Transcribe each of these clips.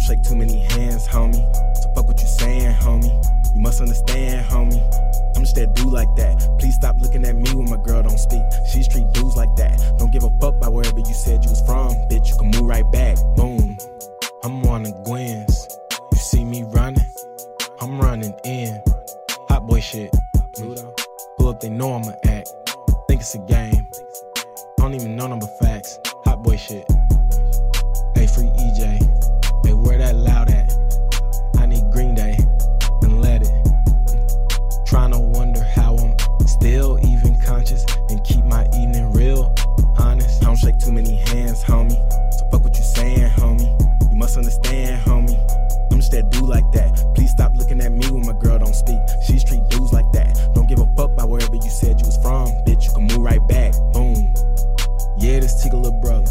shake too many hands, homie. So fuck what you saying, homie. You must understand, homie. I'm just that dude like that. Please stop looking at me when my girl don't speak. She treat dudes like that. Don't give a fuck about wherever you said you was from, bitch. You can move right back. Boom. I'm one of Gwen's. You see me running? I'm running in. Hot boy shit. Pull up, they know I'ma act. Think it's a game. I don't even know number conscious and keep my evening real honest. I don't shake too many hands, homie. So fuck what you saying, homie. You must understand, homie. I'm just that dude like that. Please stop looking at me when my girl don't speak. She's treat dudes like that. Don't give a fuck about wherever you said you was from. Bitch, you can move right back. Boom. Yeah, this Tigger little brother.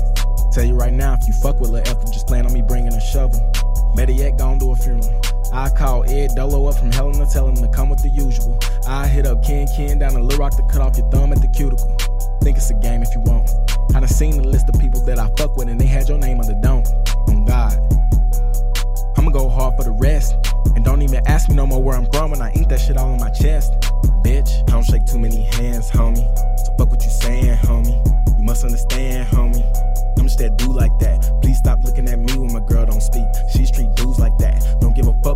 Tell you right now, if you fuck with Lil F, you just plan on me bringing a shovel. Better yet, gon' do a funeral. I call Ed Dolo up from hell and tell him to come with the usual. I hit up Ken Ken down the Little Rock to cut off your thumb at the cuticle. Think it's a game if you want. I done seen the list of people that I fuck with and they had your name on the dome. On God. I'ma go hard for the rest. And don't even ask me no more where I'm from when I ink that shit all on my chest. Bitch, I don't shake too many hands, homie. So fuck what you saying, homie. You must understand, homie. I'm just that dude like that. Please stop looking at me when my girl don't speak. She treat dudes like that. Don't give a fuck